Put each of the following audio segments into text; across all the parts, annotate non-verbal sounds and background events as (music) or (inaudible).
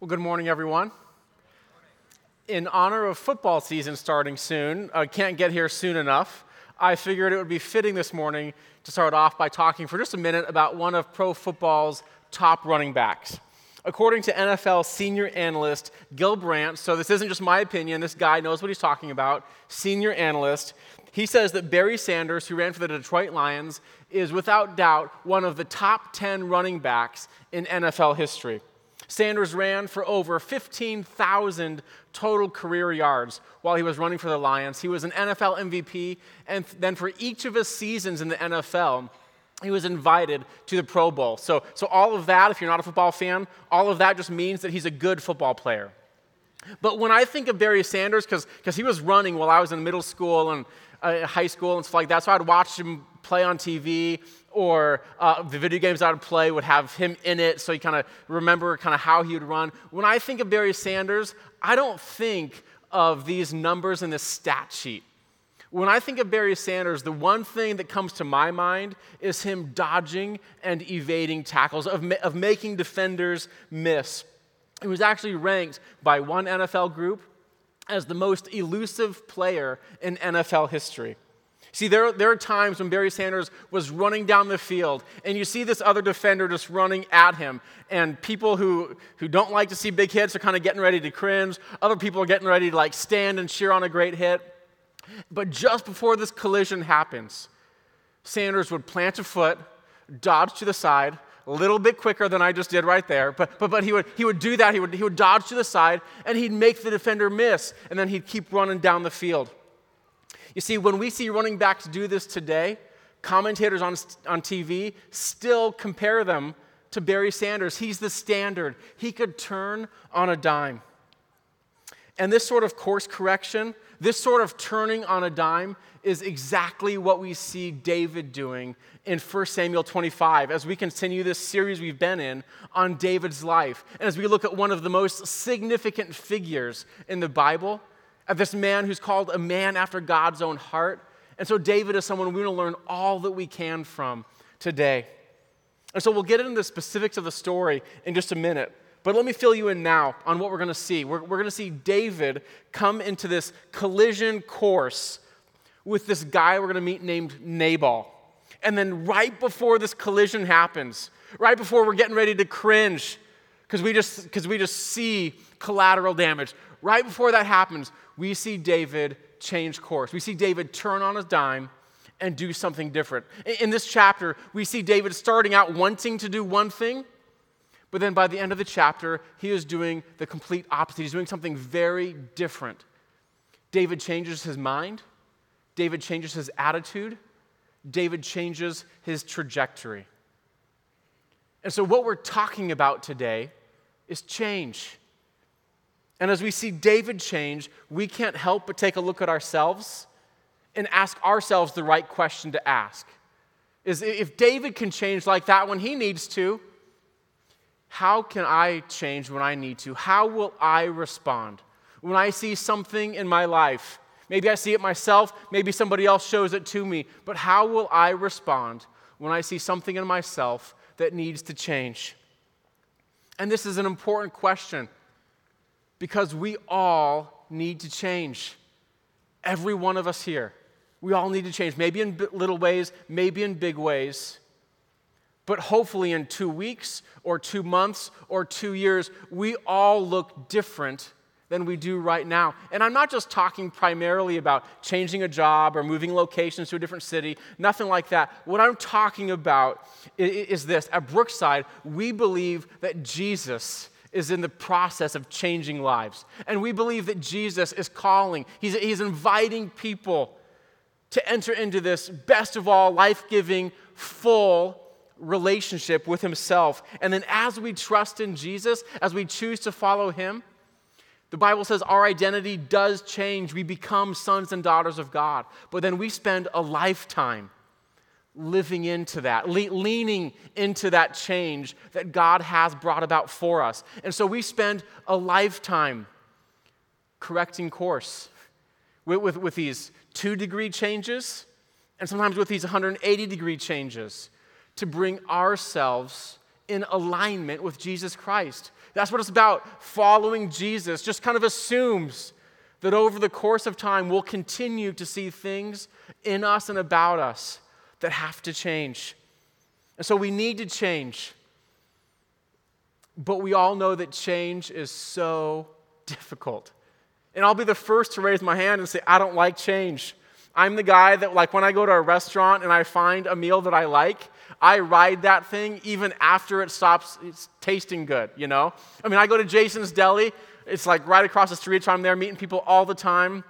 Well, good morning, everyone. In honor of football season starting soon, I can't get here soon enough. I figured it would be fitting this morning to start off by talking for just a minute about one of pro football's top running backs. According to NFL senior analyst Gil Brandt, so this isn't just my opinion, this guy knows what he's talking about, senior analyst, he says that Barry Sanders, who ran for the Detroit Lions, is without doubt one of the top 10 running backs in NFL history. Sanders ran for over 15,000 total career yards while he was running for the Lions. He was an NFL MVP, and then for each of his seasons in the NFL, he was invited to the Pro Bowl. So, so all of that, if you're not a football fan, all of that just means that he's a good football player. But when I think of Barry Sanders, because he was running while I was in middle school and uh, high school and stuff like that, so I'd watch him play on TV or uh, the video games I would play would have him in it, so you kind of remember kind of how he would run. When I think of Barry Sanders, I don't think of these numbers in this stat sheet. When I think of Barry Sanders, the one thing that comes to my mind is him dodging and evading tackles, of, ma- of making defenders miss. He was actually ranked by one NFL group as the most elusive player in NFL history. See, there, there are times when Barry Sanders was running down the field, and you see this other defender just running at him. And people who, who don't like to see big hits are kind of getting ready to cringe. Other people are getting ready to like stand and cheer on a great hit. But just before this collision happens, Sanders would plant a foot, dodge to the side, a little bit quicker than I just did right there, but, but, but he, would, he would do that. He would, he would dodge to the side, and he'd make the defender miss, and then he'd keep running down the field. You see, when we see running backs do this today, commentators on, on TV still compare them to Barry Sanders. He's the standard, he could turn on a dime. And this sort of course correction, this sort of turning on a dime, is exactly what we see David doing in 1 Samuel 25 as we continue this series we've been in on David's life. And as we look at one of the most significant figures in the Bible, of this man who's called a man after God's own heart. And so David is someone we're going to learn all that we can from today. And so we'll get into the specifics of the story in just a minute. But let me fill you in now on what we're going to see. We're, we're going to see David come into this collision course with this guy we're going to meet named Nabal. And then right before this collision happens, right before we're getting ready to cringe because we just because we just see collateral damage, right before that happens, we see David change course. We see David turn on a dime and do something different. In this chapter, we see David starting out wanting to do one thing, but then by the end of the chapter, he is doing the complete opposite. He's doing something very different. David changes his mind, David changes his attitude, David changes his trajectory. And so, what we're talking about today is change. And as we see David change, we can't help but take a look at ourselves and ask ourselves the right question to ask. Is if David can change like that when he needs to, how can I change when I need to? How will I respond when I see something in my life? Maybe I see it myself, maybe somebody else shows it to me, but how will I respond when I see something in myself that needs to change? And this is an important question because we all need to change. Every one of us here. We all need to change, maybe in little ways, maybe in big ways. But hopefully, in two weeks or two months or two years, we all look different than we do right now. And I'm not just talking primarily about changing a job or moving locations to a different city, nothing like that. What I'm talking about is this at Brookside, we believe that Jesus is in the process of changing lives. And we believe that Jesus is calling, He's, he's inviting people to enter into this best of all, life giving, full relationship with Himself. And then as we trust in Jesus, as we choose to follow Him, the Bible says our identity does change. We become sons and daughters of God. But then we spend a lifetime living into that, le- leaning into that change that God has brought about for us. And so we spend a lifetime correcting course with, with, with these two degree changes and sometimes with these 180 degree changes to bring ourselves in alignment with Jesus Christ. That's what it's about. Following Jesus just kind of assumes that over the course of time, we'll continue to see things in us and about us that have to change. And so we need to change. But we all know that change is so difficult. And I'll be the first to raise my hand and say, I don't like change. I'm the guy that, like, when I go to a restaurant and I find a meal that I like, I ride that thing even after it stops it's tasting good, you know? I mean, I go to Jason's Deli, it's like right across the street, so I'm there meeting people all the time.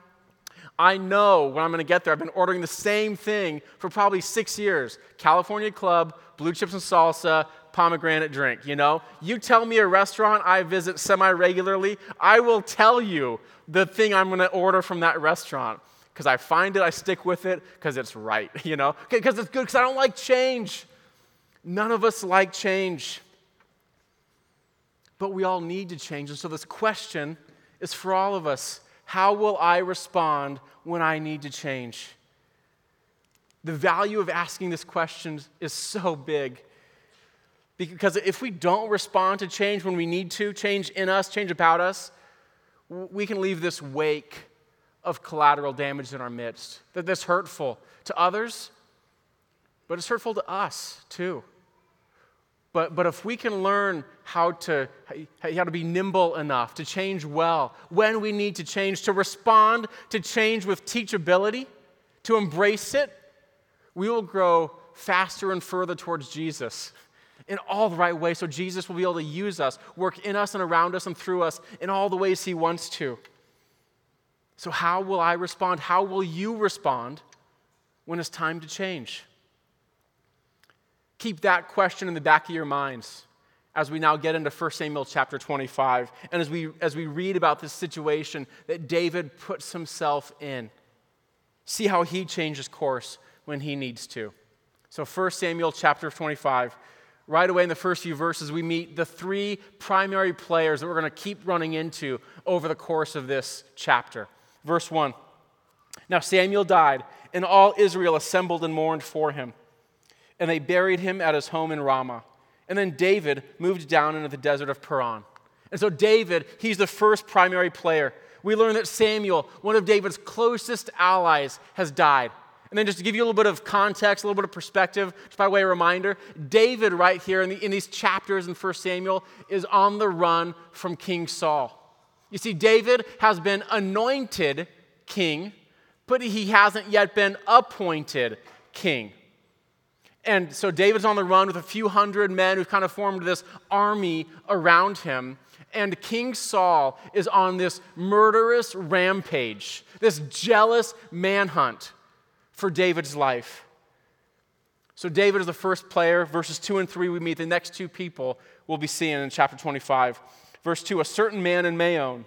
I know when I'm going to get there. I've been ordering the same thing for probably six years California Club, blue chips and salsa, pomegranate drink. You know, you tell me a restaurant I visit semi regularly, I will tell you the thing I'm going to order from that restaurant because I find it, I stick with it because it's right, (laughs) you know, because it's good because I don't like change. None of us like change. But we all need to change. And so this question is for all of us How will I respond when I need to change? The value of asking this question is so big. Because if we don't respond to change when we need to, change in us, change about us, we can leave this wake of collateral damage in our midst. That that's hurtful to others, but it's hurtful to us too. But, but if we can learn how to, how to be nimble enough to change well, when we need to change, to respond to change with teachability, to embrace it, we will grow faster and further towards Jesus in all the right ways. So Jesus will be able to use us, work in us and around us and through us in all the ways He wants to. So, how will I respond? How will you respond when it's time to change? Keep that question in the back of your minds as we now get into 1 Samuel chapter 25 and as we, as we read about this situation that David puts himself in. See how he changes course when he needs to. So 1 Samuel chapter 25, right away in the first few verses, we meet the three primary players that we're going to keep running into over the course of this chapter. Verse 1 Now Samuel died, and all Israel assembled and mourned for him and they buried him at his home in Ramah. And then David moved down into the desert of Paran. And so, David, he's the first primary player. We learn that Samuel, one of David's closest allies, has died. And then, just to give you a little bit of context, a little bit of perspective, just by way of reminder, David, right here in, the, in these chapters in 1 Samuel, is on the run from King Saul. You see, David has been anointed king, but he hasn't yet been appointed king. And so David's on the run with a few hundred men who've kind of formed this army around him. And King Saul is on this murderous rampage, this jealous manhunt for David's life. So David is the first player. Verses 2 and 3, we meet the next two people we'll be seeing in chapter 25. Verse 2 A certain man in Maon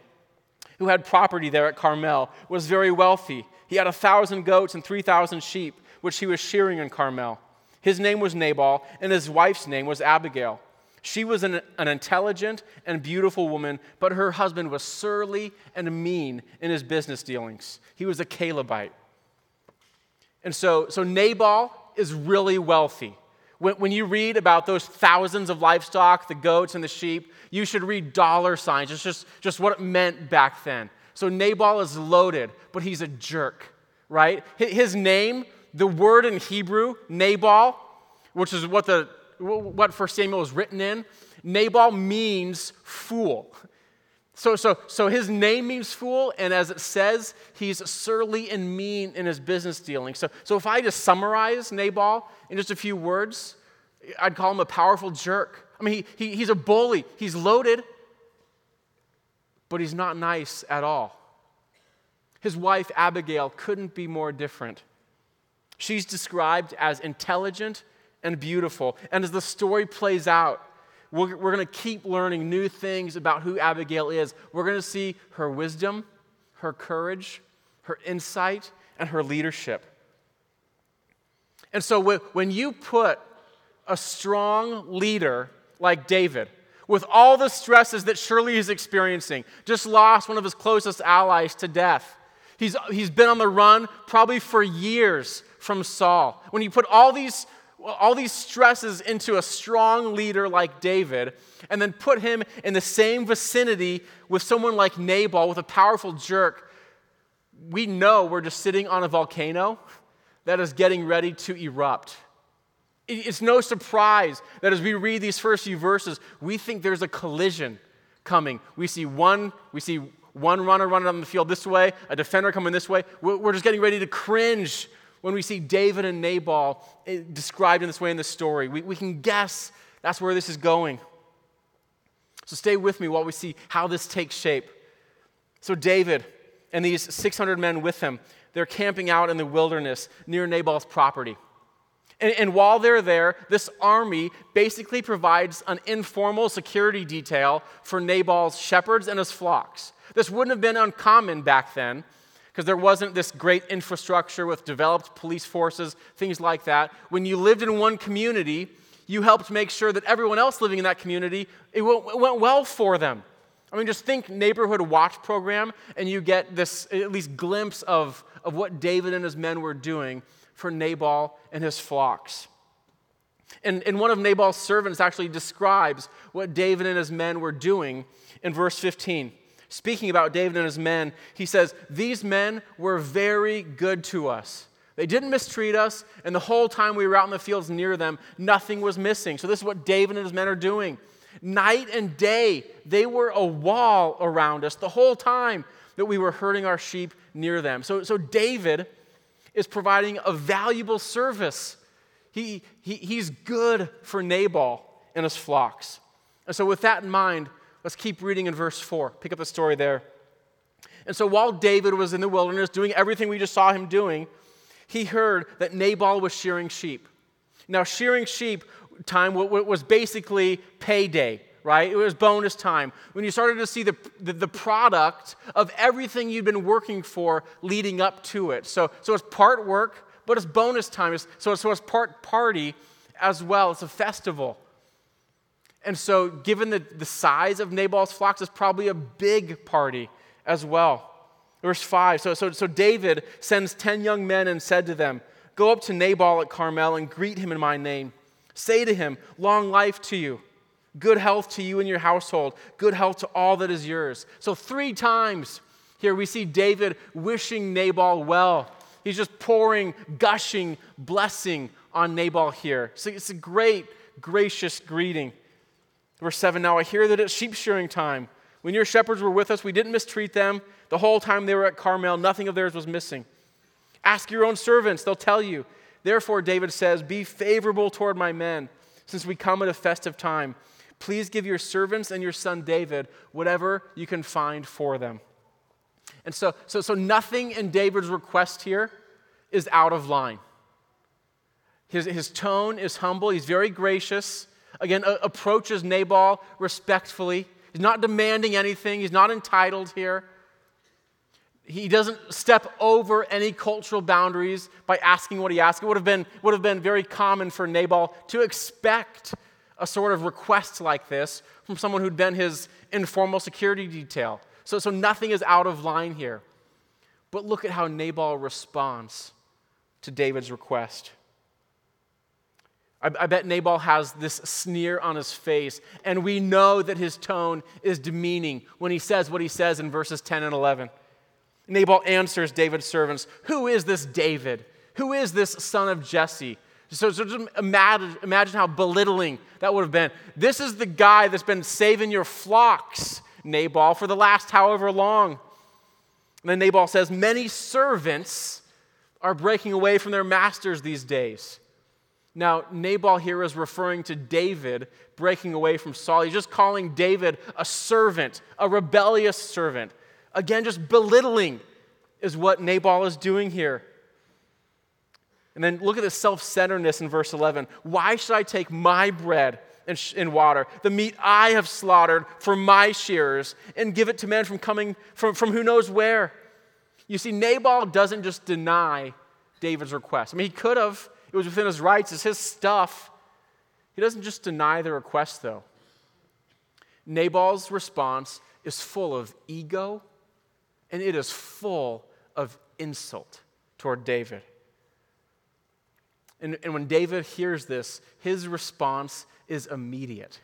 who had property there at Carmel was very wealthy. He had a thousand goats and 3,000 sheep, which he was shearing in Carmel. His name was Nabal, and his wife's name was Abigail. She was an, an, intelligent and beautiful woman, but her husband was surly and mean in his business dealings. He was a Calebite. And so, so Nabal is really wealthy. When, when you read about those thousands of livestock, the goats and the sheep, you should read dollar signs. It's just, just what it meant back then. So Nabal is loaded, but he's a jerk, right? His name the word in Hebrew, Nabal, which is what, the, what First Samuel is written in, Nabal means fool. So, so, so his name means fool, and as it says, he's surly and mean in his business dealings. So, so if I just summarize Nabal in just a few words, I'd call him a powerful jerk. I mean, he, he, he's a bully, he's loaded, but he's not nice at all. His wife, Abigail, couldn't be more different. She's described as intelligent and beautiful. And as the story plays out, we're, we're going to keep learning new things about who Abigail is. We're going to see her wisdom, her courage, her insight, and her leadership. And so when you put a strong leader like David, with all the stresses that surely is experiencing, just lost one of his closest allies to death. He's, he's been on the run probably for years from Saul. When you put all these, all these stresses into a strong leader like David and then put him in the same vicinity with someone like Nabal, with a powerful jerk, we know we're just sitting on a volcano that is getting ready to erupt. It's no surprise that as we read these first few verses, we think there's a collision coming. We see one, we see one runner running on the field this way, a defender coming this way. We're just getting ready to cringe when we see David and Nabal eh, described in this way in the story. We, we can guess that's where this is going. So stay with me while we see how this takes shape. So, David and these 600 men with him, they're camping out in the wilderness near Nabal's property. And, and, while they're there, this army basically provides an informal security detail for Nabal's shepherds and his flocks. This wouldn't have been uncommon back then because there wasn't this great infrastructure with developed police forces, things like that. When you lived in one community, you helped make sure that everyone else living in that community, it went well for them. I mean, just think neighborhood watch program, and you get this at least glimpse of, of what David and his men were doing for Nabal and his flocks. And, and one of Nabal's servants actually describes what David and his men were doing in verse 15 speaking about David and his men, he says, These men were very good to us. They didn't mistreat us, and the whole time we were out in the fields near them, nothing was missing. So, this is what David and his men are doing. Night and day, they were a wall around us the whole time that we were herding our sheep near them. So, so David is providing a valuable service. He, he, he's good for Nabal and his flocks. And so, with that in mind, Let's keep reading in verse 4. Pick up the story there. And so while David was in the wilderness doing everything we just saw him doing, he heard that Nabal was shearing sheep. Now, shearing sheep time was basically payday, right? It was bonus time. When you started to see the, the, the, product of everything you'd been working for leading up to it. So, so it's part work, but it's bonus time. So, so it's part party as well. It's a festival. And so, given the, the size of Nabal's flocks, it's probably a big party as well. Verse 5 so, so, so David sends 10 young men and said to them, Go up to Nabal at Carmel and greet him in my name. Say to him, Long life to you, good health to you and your household, good health to all that is yours. So, three times here we see David wishing Nabal well. He's just pouring, gushing blessing on Nabal here. So, it's a great, gracious greeting. Verse 7 Now I hear that it's sheep shearing time. When your shepherds were with us, we didn't mistreat them. The whole time they were at Carmel, nothing of theirs was missing. Ask your own servants, they'll tell you. Therefore, David says, Be favorable toward my men, since we come at a festive time. Please give your servants and your son David whatever you can find for them. And so, so, so nothing in David's request here is out of line. His, his tone is humble, he's very gracious again, approaches Nabal respectfully. He's not demanding anything, he's not entitled here. He doesn't step over any cultural boundaries by asking what he asks. It would have been, would have been very common for Nabal to expect a sort of request like this from someone who'd been his informal security detail. So, so nothing is out of line here. But look at how Nabal responds to David's request. I, bet Nabal has this sneer on his face, and we know that his tone is demeaning when he says what he says in verses 10 and 11. Nabal answers David's servants, Who is this David? Who is this son of Jesse? So, so just imagine, imagine how belittling that would have been. This is the guy that's been saving your flocks, Nabal, for the last however long. And then Nabal says, Many servants are breaking away from their masters these days. Now, Nabal here is referring to David breaking away from Saul. He's just calling David a servant, a rebellious servant. Again, just belittling is what Nabal is doing here. And then look at the self centeredness in verse 11. Why should I take my bread and, sh- and, water, the meat I have slaughtered for my shearers, and give it to men from coming from, from who knows where? You see, Nabal doesn't just deny David's request. I mean, he could have. It was within his rights, it's his stuff. He doesn't just deny the request, though. Nabal's response is full of ego and it is full of insult toward David. And, and when David hears this, his response is immediate.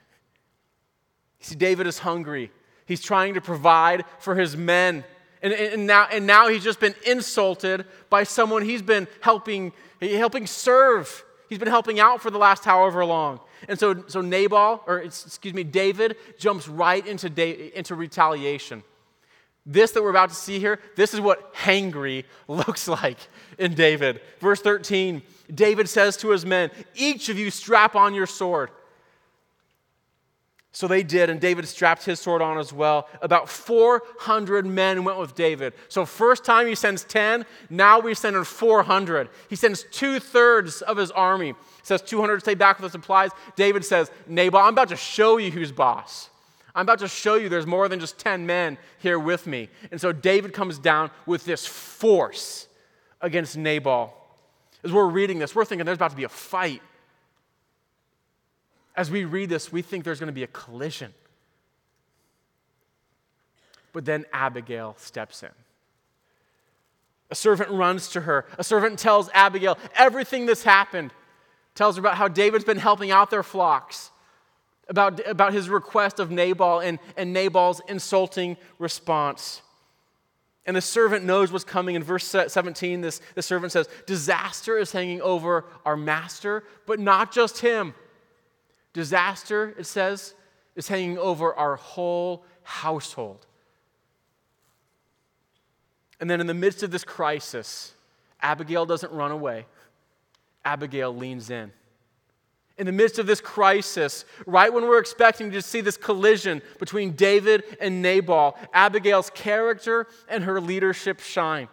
You see, David is hungry. He's trying to provide for his men. And, and, now, and now he's just been insulted by someone he's been helping, helping serve. He's been helping out for the last however long. And so, so Nabal, or excuse me, David jumps right into, da- into retaliation. This that we're about to see here, this is what hangry (laughs) looks like in David. Verse 13 David says to his men, Each of you strap on your sword. So they did, and David strapped his sword on as well. About 400 men went with David. So, first time he sends 10, now we send 400. He sends two thirds of his army. Says 200 stay back with the supplies. David says, Nabal, I'm about to show you who's boss. I'm about to show you there's more than just 10 men here with me. And so David comes down with this force against Nabal. As we're reading this, we're thinking there's about to be a fight. As we read this, we think there's going to be a collision. But then Abigail steps in. A servant runs to her. A servant tells Abigail everything that's happened, tells her about how David's been helping out their flocks, about, about his request of Nabal and, and Nabal's insulting response. And the servant knows what's coming. In verse 17, this, the servant says, Disaster is hanging over our master, but not just him. Disaster, it says, is hanging over our whole household. And then in the midst of this crisis, Abigail doesn't run away, Abigail leans in in the midst of this crisis, right when we're expecting to see this collision between David and Nabal, Abigail's character and her leadership shine.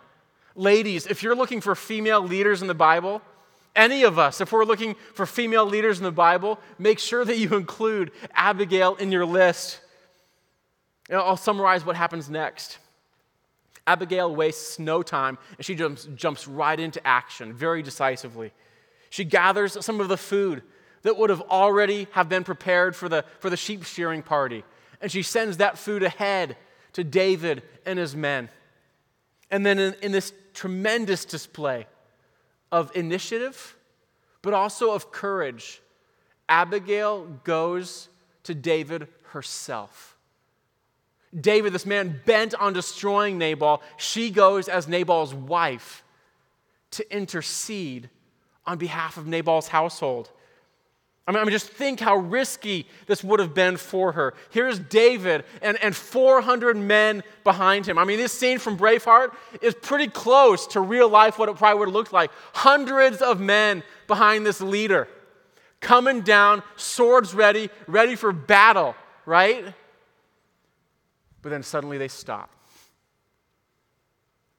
Ladies, if you're looking for female leaders in the Bible, any of us, if we're looking for female leaders in the Bible, make sure that you include Abigail in your list. I'll summarize what happens next. Abigail wastes no time and she jumps, jumps right into action very decisively. She gathers some of the food that would have already have been prepared for the, for the sheep shearing party. And she sends that food ahead to David and his men. And then in, in this tremendous display of initiative, but also of courage, Abigail goes to David herself. David, this man bent on destroying Nabal, she goes as Nabal's wife to intercede on behalf of Nabal's household. I mean, I mean, just think how risky this would have been for her. Here's David and, and 400 men behind him. I mean, this scene from Braveheart is pretty close to real life, what it probably would have looked like. Hundreds of men behind this leader, coming down, swords ready, ready for battle, right? But then suddenly they stop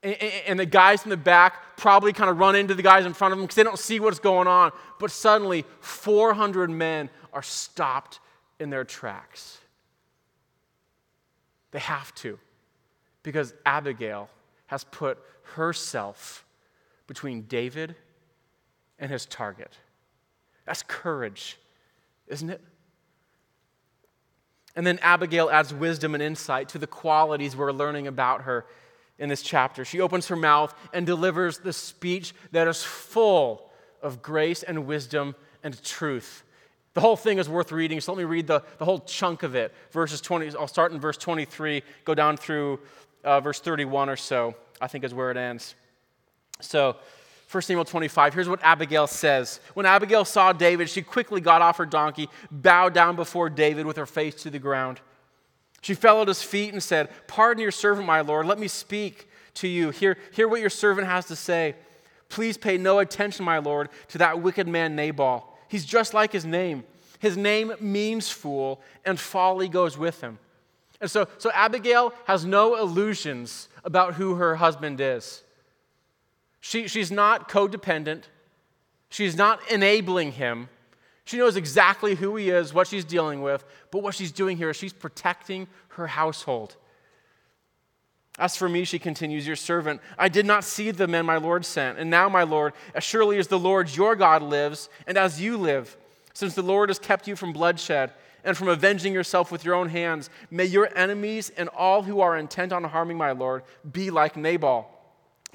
and the guys in the back probably kind of run into the guys in front of them because they don't see what's going on. But suddenly, 400 men are stopped in their tracks. They have to, because Abigail has put herself between David and his target. That's courage, isn't it? And then Abigail adds wisdom and insight to the qualities we're learning about her in this chapter. She opens her mouth and delivers the speech that is full of grace and wisdom and truth. The whole thing is worth reading, so let me read the, the whole chunk of it. Verses 20, I'll start in verse 23, go down through uh, verse 31 or so, I think is where it ends. So, 1 Samuel 25, here's what Abigail says. When Abigail saw David, she quickly got off her donkey, bowed down before David with her face to the ground. She fell at his feet and said, Pardon your servant, my Lord. Let me speak to you. Hear, hear what your servant has to say. Please pay no attention, my Lord, to that wicked man Nabal. He's just like his name. His name means fool, and folly goes with him. And so, so Abigail has no illusions about who her husband is. She, she's not codependent, she's not enabling him. She knows exactly who he is, what she's dealing with, but what she's doing here is she's protecting her household. As for me, she continues, your servant, I did not see the men my Lord sent. And now, my Lord, as surely as the Lord your God lives, and as you live, since the Lord has kept you from bloodshed and from avenging yourself with your own hands, may your enemies and all who are intent on harming my Lord be like Nabal.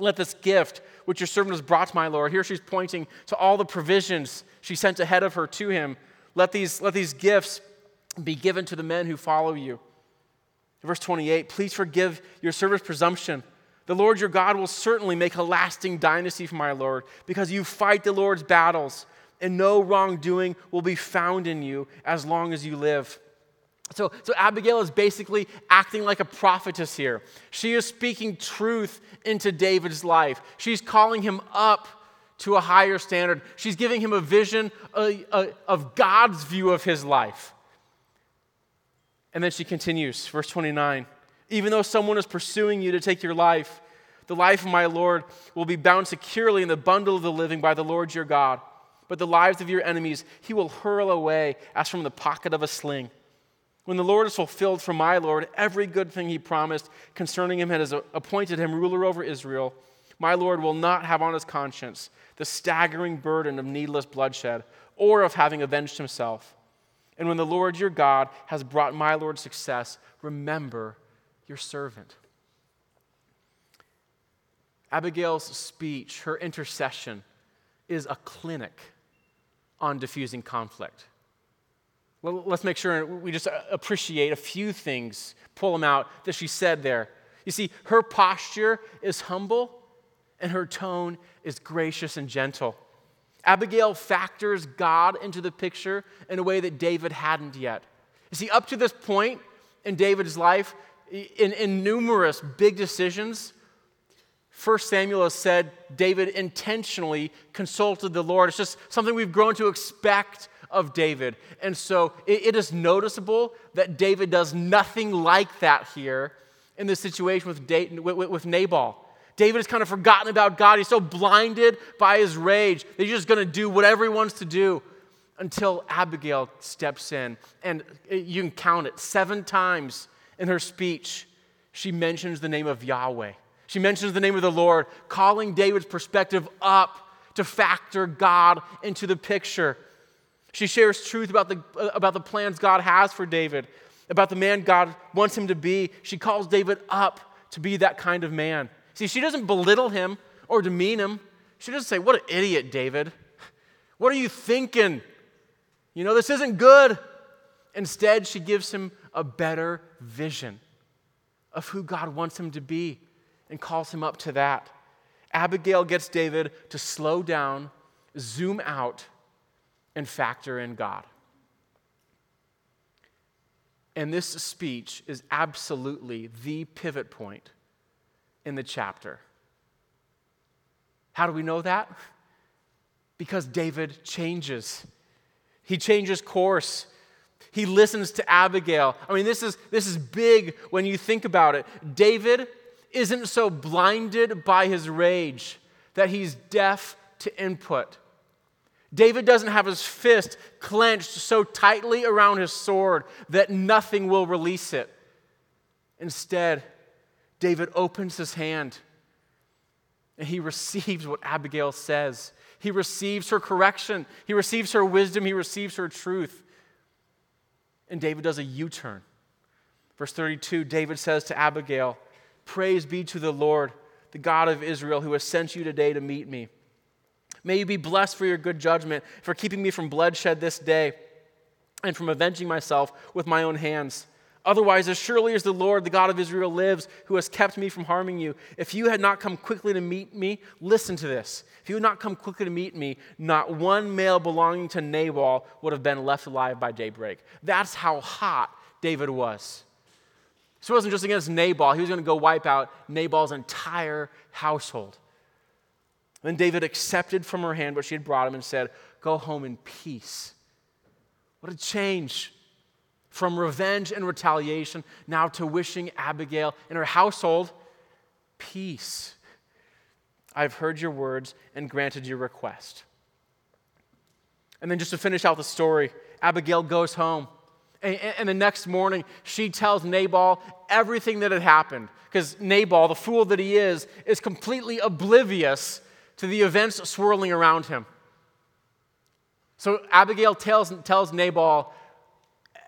Let this gift, which your servant has brought to my Lord, here she's pointing to all the provisions she sent ahead of her to him. Let these, let these gifts be given to the men who follow you. Verse 28 Please forgive your servant's presumption. The Lord your God will certainly make a lasting dynasty for my Lord, because you fight the Lord's battles, and no wrongdoing will be found in you as long as you live. So, so Abigail is basically acting like a prophetess here. She is speaking truth into David's life. She's calling him up to a higher standard. She's giving him a vision of God's view of his life. And then she continues, verse 29 Even though someone is pursuing you to take your life, the life of my Lord will be bound securely in the bundle of the living by the Lord your God. But the lives of your enemies he will hurl away as from the pocket of a sling. When the Lord has fulfilled for my Lord every good thing he promised concerning him and has appointed him ruler over Israel, my Lord will not have on his conscience the staggering burden of needless bloodshed or of having avenged himself. And when the Lord your God has brought my Lord success, remember your servant. Abigail's speech, her intercession, is a clinic on diffusing conflict. Let's make sure we just appreciate a few things, pull them out that she said there. You see, her posture is humble and her tone is gracious and gentle. Abigail factors God into the picture in a way that David hadn't yet. You see, up to this point in David's life, in, in numerous big decisions, First Samuel has said David intentionally consulted the Lord. It's just something we've grown to expect of David. And so it, it is noticeable that David does nothing like that here in the situation with, with, with Nabal. David has kind of forgotten about God. He's so blinded by his rage that he's just going to do whatever he wants to do until Abigail steps in. And you can count it seven times in her speech, she mentions the name of Yahweh. She mentions the name of the Lord, calling David's perspective up to factor God into the picture. She shares truth about the, uh, about the plans God has for David, about the man God wants him to be. She calls David up to be that kind of man. See, she doesn't belittle him or demean him. She doesn't say, What an idiot, David. What are you thinking? You know, this isn't good. Instead, she gives him a better vision of who God wants him to be and calls him up to that. Abigail gets David to slow down, zoom out, and factor in God. And this speech is absolutely the pivot point in the chapter. How do we know that? Because David changes. He changes course. He listens to Abigail. I mean, this is, this is big when you think about it. David isn't so blinded by his rage that he's deaf to input. David doesn't have his fist clenched so tightly around his sword that nothing will release it. Instead, David opens his hand and he (laughs) receives what Abigail says. He receives her correction, he receives her wisdom, he receives her truth. And David does a U turn. Verse 32 David says to Abigail, Praise be to the Lord, the God of Israel, who has sent you today to meet me. May you be blessed for your good judgment, for keeping me from bloodshed this day and from avenging myself with my own hands. Otherwise, as surely as the Lord, the God of Israel, lives, who has kept me from harming you, if you had not come quickly to meet me, listen to this. If you had not come quickly to meet me, not one male belonging to Nabal would have been left alive by daybreak. That's how hot David was. So it wasn't just against Nabal, he was going to go wipe out Nabal's entire household. Then David accepted from her hand what she had brought him and said, Go home in peace. What a change from revenge and retaliation now to wishing Abigail and her household peace. I've heard your words and granted your request. And then, just to finish out the story, Abigail goes home. And, and the next morning, she tells Nabal everything that had happened. Because Nabal, the fool that he is, is completely oblivious to the events swirling around him. So Abigail tells, tells Nabal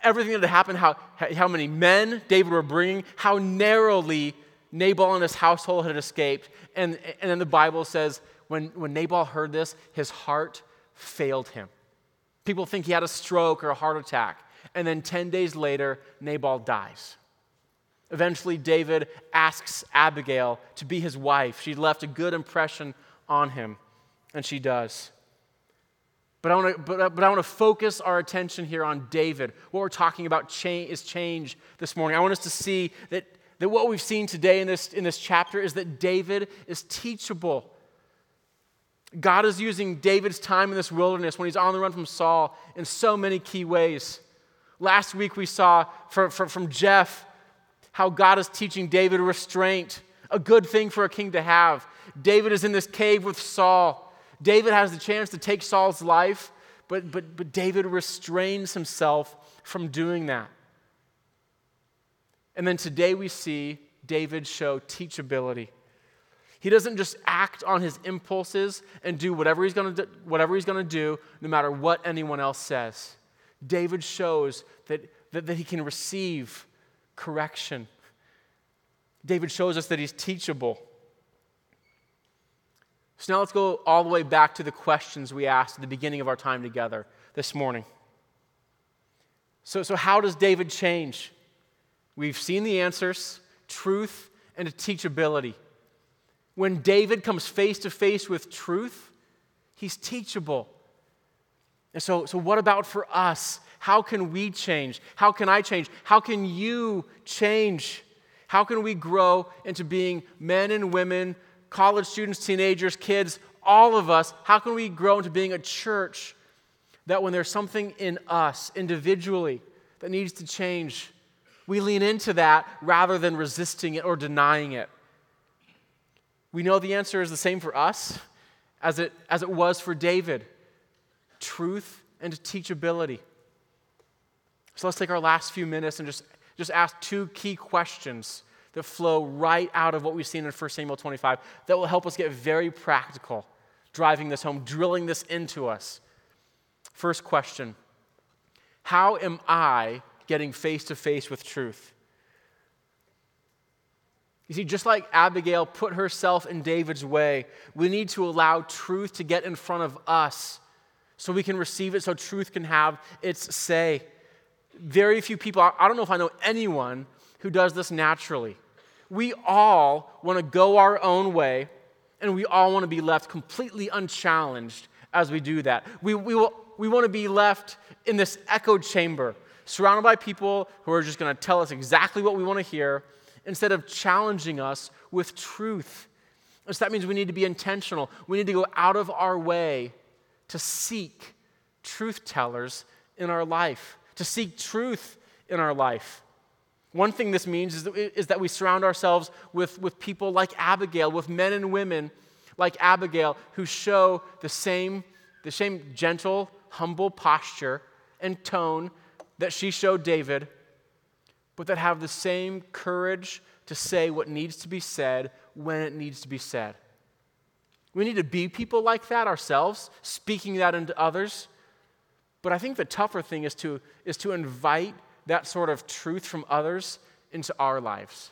everything that had happened, how, how many men David were bringing, how narrowly Nabal and his household had escaped. And, and then the Bible says when, when Nabal heard this, his heart failed him. People think he had a stroke or a heart attack. And then 10 days later, Nabal dies. Eventually, David asks Abigail to be his wife. She left a good impression on him, and she does. But I want to but, uh, but I want to focus our attention here on David. What we're talking about change, is change this morning. I want us to see that, that what we've seen today in this, in this chapter is that David is teachable. God is using David's time in this wilderness when he's on the run from Saul in so many key ways. Last week we saw from, from Jeff how God is teaching David restraint, a good thing for a king to have. David is in this cave with Saul. David has the chance to take Saul's life, but, but, but David restrains himself from doing that. And then today we see David show teachability. He doesn't just act on his impulses and do whatever he's going to do, whatever he's going to do, no matter what anyone else says. David shows that, that, that he can receive correction. David shows us that he's teachable. So now let's go all the way back to the questions we asked at the beginning of our time together this morning. So, so how does David change? We've seen the answers truth and teachability. When David comes face to face with truth, he's teachable. And so, so, what about for us? How can we change? How can I change? How can you change? How can we grow into being men and women, college students, teenagers, kids, all of us? How can we grow into being a church that when there's something in us individually that needs to change, we lean into that rather than resisting it or denying it? We know the answer is the same for us as it, as it was for David truth and teachability. So let's take our last few minutes and just, just ask two key questions that flow right out of what we've seen in 1 Samuel 25 that will help us get very practical, driving this home, drilling this into us. First question How am I getting face to face with truth? You see, just like Abigail put herself in David's way, we need to allow truth to get in front of us so we can receive it, so truth can have its say. Very few people, I don't know if I know anyone who does this naturally. We all want to go our own way, and we all want to be left completely unchallenged as we do that. We, we, will, we want to be left in this echo chamber, surrounded by people who are just going to tell us exactly what we want to hear instead of challenging us with truth. So that means we need to be intentional. We need to go out of our way to seek truth tellers in our life, to seek truth in our life. One thing this means is that, we surround ourselves with, with people like Abigail, with men and women like Abigail who show the same, the same gentle, humble posture and tone that she showed David, but that have the same courage to say what needs to be said when it needs to be said. We need to be people like that ourselves, speaking that into others. But I think the tougher thing is to, is to invite that sort of truth from others into our lives.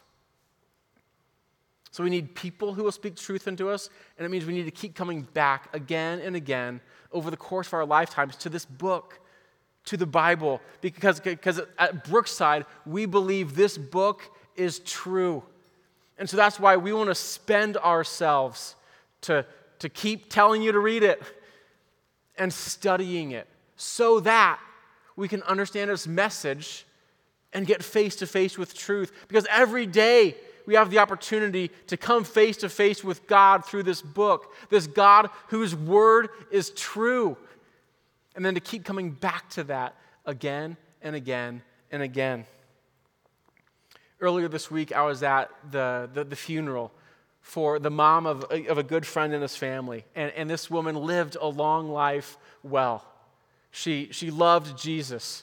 So we need people who will speak truth into us, and it means we need to keep coming back again and again over the course of our lifetimes to this book, to the Bible, because, because at Brookside, we believe this book is true. And so that's why we want to spend ourselves to, to keep telling you to read it and studying it so that we can understand its message and get face to face with truth. Because every day we have the opportunity to come face to face with God through this book, this God whose word is true. And then to keep coming back to that again and again and again. Earlier this week, I was at the, the, the funeral for the mom of, of a good friend in his family. And, and this woman lived a long life well. She, she loved Jesus.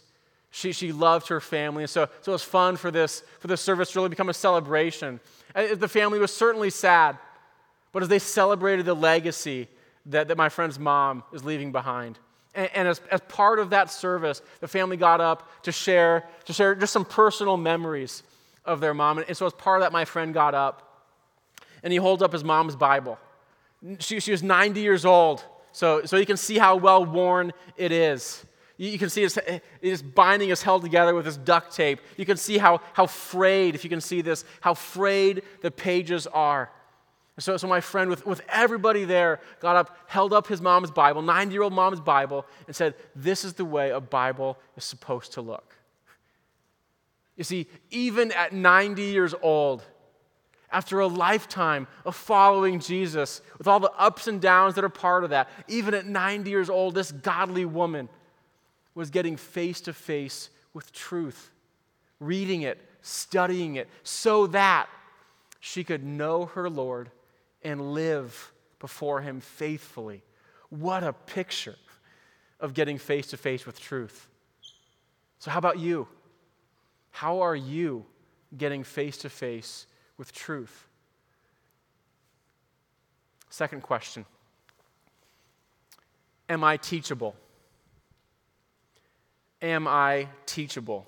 She, she loved her family. And so, so it was fun for this, for this service to really become a celebration. And the family was certainly sad, but as they celebrated the legacy that, that my friend's mom is leaving behind. And, and as, as part of that service, the family got up to share, to share just some personal memories of their mom. And so as part of that, my friend got up and he holds up his mom's Bible. She, she was 90 years old, so, so you can see how well worn it is. You, you can see his, his binding is held together with this duct tape. You can see how, how frayed, if you can see this, how frayed the pages are. So, so my friend, with, with everybody there, got up, held up his mom's Bible, 90 year old mom's Bible, and said, This is the way a Bible is supposed to look. You see, even at 90 years old, after a lifetime of following Jesus, with all the ups and downs that are part of that, even at 90 years old, this godly woman was getting face to face with truth, reading it, studying it, so that she could know her Lord and live before Him faithfully. What a picture of getting face to face with truth. So, how about you? How are you getting face to face with truth? Second question Am I teachable? Am I teachable?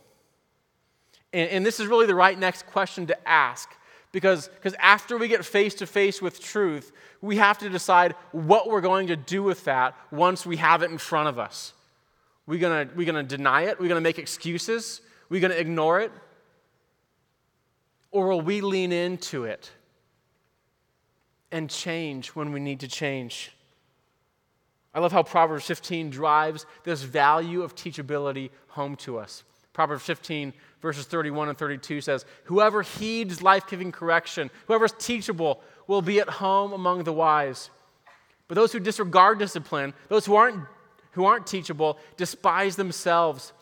And, and, this is really the right next question to ask because after we get face to face with truth, we have to decide what we're going to do with that once we have it in front of us. We're going to, we gonna deny it? We're going to make excuses? We're going to ignore it? Or will we lean into it and change when we need to change? I love how Proverbs 15 drives this value of teachability home to us. Proverbs 15, verses 31 and 32 says, Whoever heeds life giving correction, whoever is teachable, will be at home among the wise. But those who disregard discipline, those who aren't, who aren't teachable, despise themselves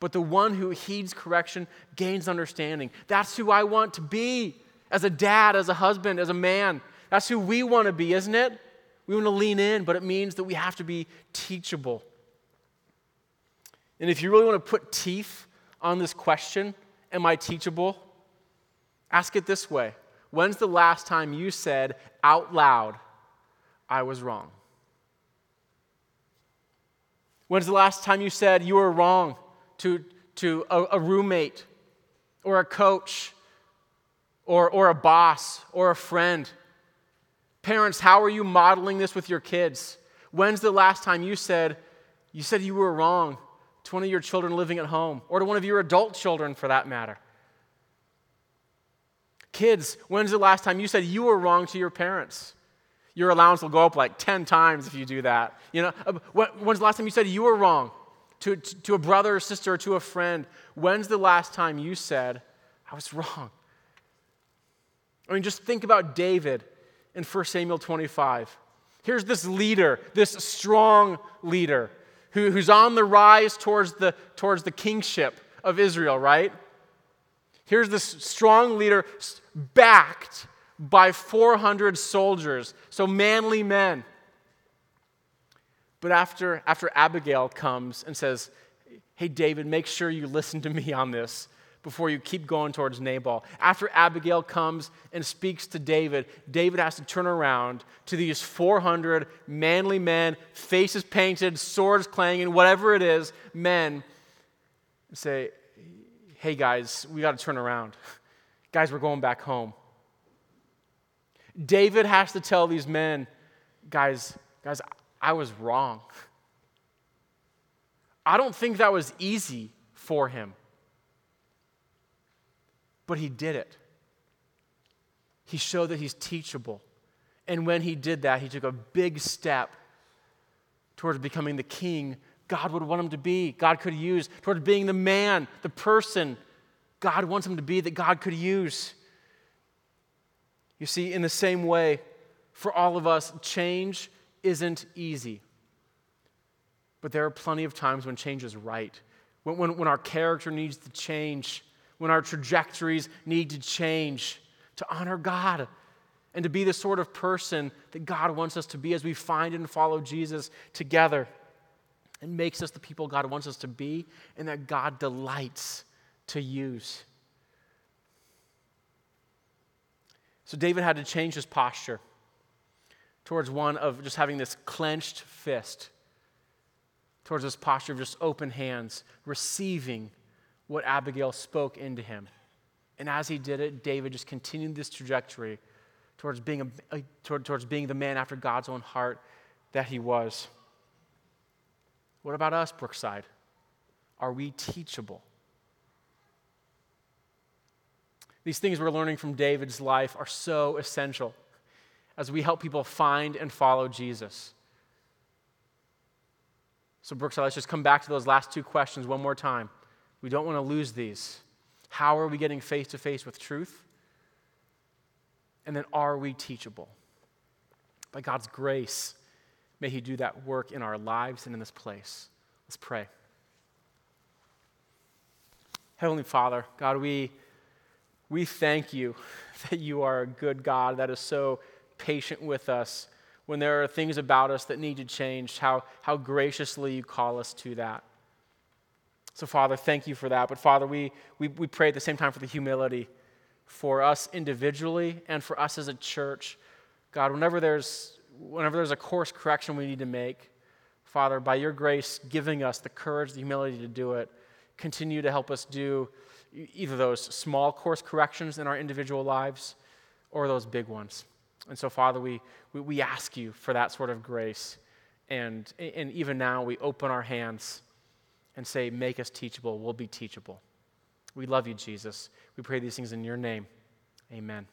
but the one who heeds correction gains understanding. That's who I want to be as a dad, as a husband, as a man. That's who we want to be, isn't it? We want to lean in, but it means that we have to be teachable. And if you really want to put teeth on this question, am I teachable? Ask it this way When's the last time you said out loud, I was wrong? When's the last time you said you were wrong? To, to a, a roommate or a coach or, or a boss or a friend. Parents, how are you modeling this with your kids? When's the last time you said, you said you were wrong to one of your children living at home or to one of your adult children for that matter? Kids, when's the last time you said you were wrong to your parents? Your allowance will go up like 10 times if you do that. You know, uh, when's the last time you said you were wrong? To, to a brother or sister or to a friend, when's the last time you said, I was wrong? I mean, just think about David in 1 Samuel 25. Here's this leader, this strong leader, who, who's on the rise towards the, towards the kingship of Israel, right? Here's this strong leader backed by 400 soldiers, so manly men. But after, after Abigail comes and says, Hey, David, make sure you listen to me on this before you keep going towards Nabal. After Abigail comes and speaks to David, David has to turn around to these 400 manly men, faces painted, swords clanging, whatever it is, men, and say, Hey, guys, we got to turn around. Guys, we're going back home. David has to tell these men, guys, guys, I was wrong. I don't think that was easy for him. But he did it. He showed that he's teachable. And when he did that, he took a big step towards becoming the king God would want him to be, God could use, towards being the man, the person God wants him to be that God could use. You see, in the same way, for all of us, change isn't easy. But there are plenty of times when change is right, when, when, when our character needs to change, when our trajectories need to change to honor God and to be the sort of person that God wants us to be as we find and follow Jesus together and makes us the people God wants us to be and that God delights to use. So David had to change his posture towards one of just having this clenched fist, towards this posture of just open hands, receiving what Abigail spoke into him. And as he did it, David just continued this trajectory towards being, a, toward, towards being the man after God's own heart that he was. What about us, Brookside? Are we teachable? These things we're learning from David's life are so essential as we help people find and follow Jesus. So, Brookside, let's just come back to those last two questions one more time. We don't want to lose these. How are we getting face to face with truth? And then, are we teachable? By God's grace, may He do that work in our lives and in this place. Let's pray. Heavenly Father, God, we, we thank you (laughs) that you are a good God that is so patient with us when there are things about us that need to change, how, how graciously you call us to that. So, Father, thank you for that. But, Father, we, we, we pray at the same time for the humility for us individually and for us as a church. God, whenever there's, whenever there's a course correction we need to make, Father, by your grace, giving us the courage, the humility to do it, continue to help us do either those small course corrections in our individual lives or those big ones. And so, Father, we, we, we ask you for that sort of grace. And, and even now, we open our hands and say, Make us teachable. We'll be teachable. We love you, Jesus. We pray these things in your name. Amen.